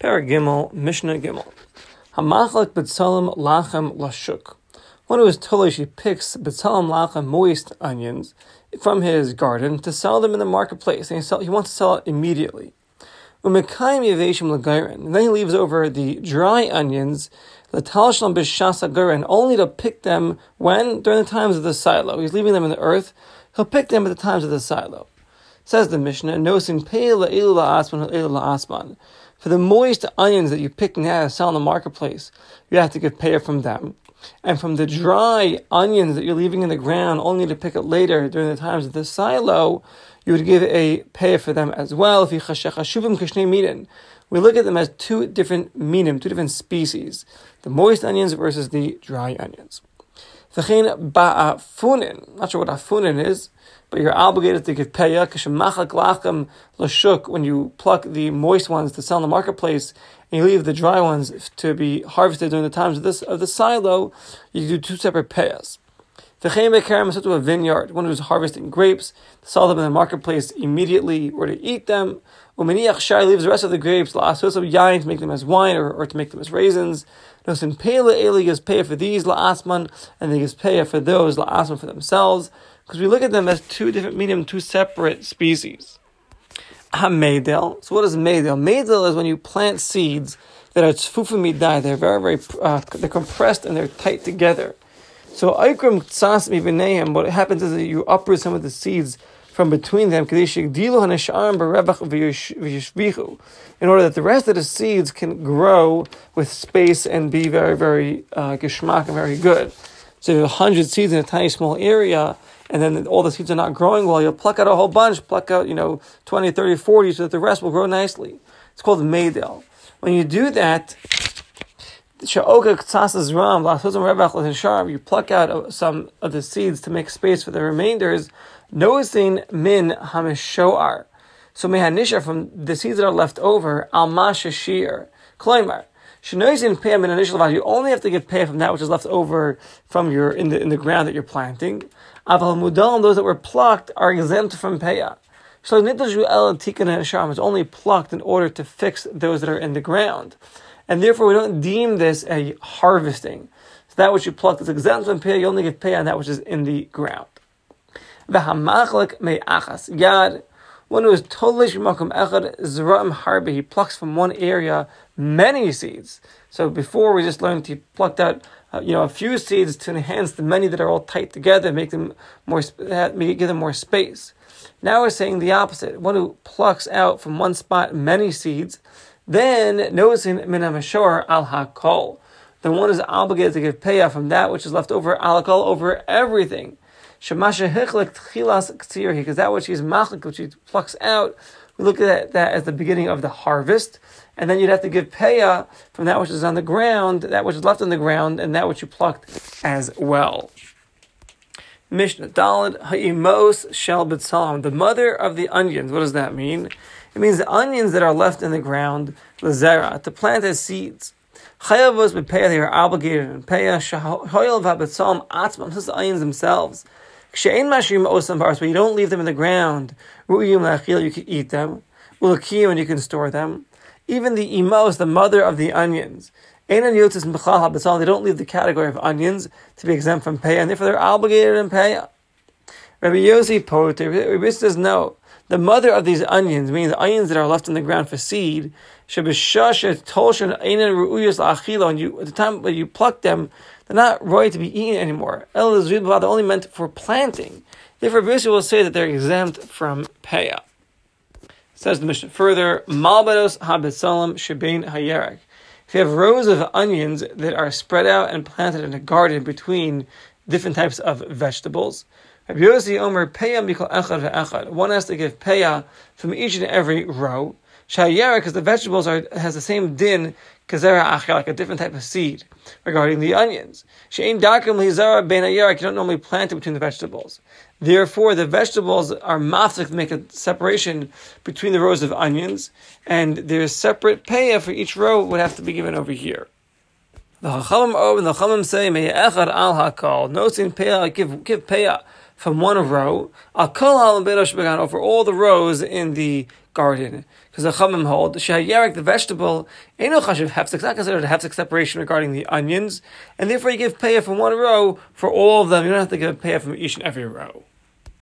Paragimel, Mishnah Gimel. Hamachlek B'Tzalim Lachem Lashuk. One who is told he picks B'Tzalim Lachem moist onions from his garden to sell them in the marketplace, and he, sell, he wants to sell it immediately. Umekayim Yaveshim Lagairin. And then he leaves over the dry onions, Latalshlam B'Shasa Gairin, only to pick them when? During the times of the silo. He's leaving them in the earth. He'll pick them at the times of the silo. Says the Mishnah, Nosin Pe'ila Ila Asman. For the moist onions that you pick now to sell in the marketplace, you have to give pay from them. And from the dry onions that you're leaving in the ground, only to pick it later during the times of the silo, you would give a pay for them as well. If you We look at them as two different minim, two different species. The moist onions versus the dry onions. Not sure what afunin is but you're obligated to give payah lashuk when you pluck the moist ones to sell in the marketplace and you leave the dry ones to be harvested during the times of this of the silo. You do two separate payahs. to a vineyard, one who's harvesting grapes, to sell them in the marketplace immediately or to eat them. Umaniach leaves the rest of the grapes, la'asos yain, to make them as wine or, or to make them as raisins. Nosin pele eli gives payah for these la'asman, and they gives payah for those la'asman for themselves because we look at them as two different medium, two separate species. Hamedel. So what is medel? Medel is when you plant seeds that are tzfufimidai. They're very, very, uh, they're compressed and they're tight together. So ikram tzas mivinehem. What happens is that you uproot some of the seeds from between them, in order that the rest of the seeds can grow with space and be very, very uh, geschmack and very good. So if you have 100 seeds in a tiny small area, and then all the seeds are not growing well, you'll pluck out a whole bunch, pluck out, you know, 20, 30, 40, so that the rest will grow nicely. It's called Maydel. When you do that, you pluck out some of the seeds to make space for the remainders, noticing min hamishoar. So mehanisha from the seeds that are left over, alma shashir. Kloimar. You only have to give pay from that which is left over from your in the in the ground that you're planting. Aval mudal, those that were plucked, are exempt from payah. It's only plucked in order to fix those that are in the ground. And therefore, we don't deem this a harvesting. So that which you pluck is exempt from payah, you only give pay on that which is in the ground. Yad, one who is totally shemakom echad zra'im harbe, he plucks from one area many seeds. So before we just learned he plucked out uh, you know, a few seeds to enhance the many that are all tight together, make them more, make, give them more space. Now we're saying the opposite. One who plucks out from one spot many seeds, then noticing minamashor al hakol. Then one is obligated to give payah from that which is left over al hakol over everything. Shemasha hichlek tchilas because that which he's machlik, which he plucks out, we look at that as the beginning of the harvest and then you'd have to give payah from that which is on the ground, that which is left on the ground, and that which you plucked as well. Mishnah Dalad Ha'imos Shel B'Tzalam, the mother of the onions. What does that mean? It means the onions that are left in the ground, Lazera, to plant as seeds. Chayavos B'Payah, they are obligated in Payah. Shahoyel V'B'Tzalam Atzmam, this is the onions themselves. Kshein Mashrim Osam Bars, but you don't leave them in the ground. Ru'yim Lachil, you can eat them. Ulakim, and you can store them. Even the imos, the mother of the onions, they don't leave the category of onions to be exempt from pay, and therefore they're obligated in pay. Rabbi Yossi Poter, Rabbi says no. The mother of these onions, meaning the onions that are left in the ground for seed, should be shush, and you at the time when you pluck them, they're not ready to be eaten anymore. They're only meant for planting. Therefore, Rabbi will say that they're exempt from payah. Says the Mishnah further, Malbados Habitsalam Shebain Hayerek. If you have rows of onions that are spread out and planted in a garden between different types of vegetables, Rabbi Omer Echad. One has to give Peya from each and every row. Shayera, because the vegetables are has the same din kazera achar, like a different type of seed regarding the onions. Shein dakim lizara ben You don't normally plant it between the vegetables. Therefore, the vegetables are mafzik to make a separation between the rows of onions, and there's separate payah for each row would have to be given over here. The Chachamim oh, and the Chachamim say, "May echad al hakol." Noticing payah, give give payah from one row. Al kol over all the rows in the garden. The Chachamim hold Shehayerek, the vegetable, Eno Chashiv Hefsek, it's not considered a Hefsek separation regarding the onions, and therefore you give payah from one row for all of them. You don't have to give payah from each and every row.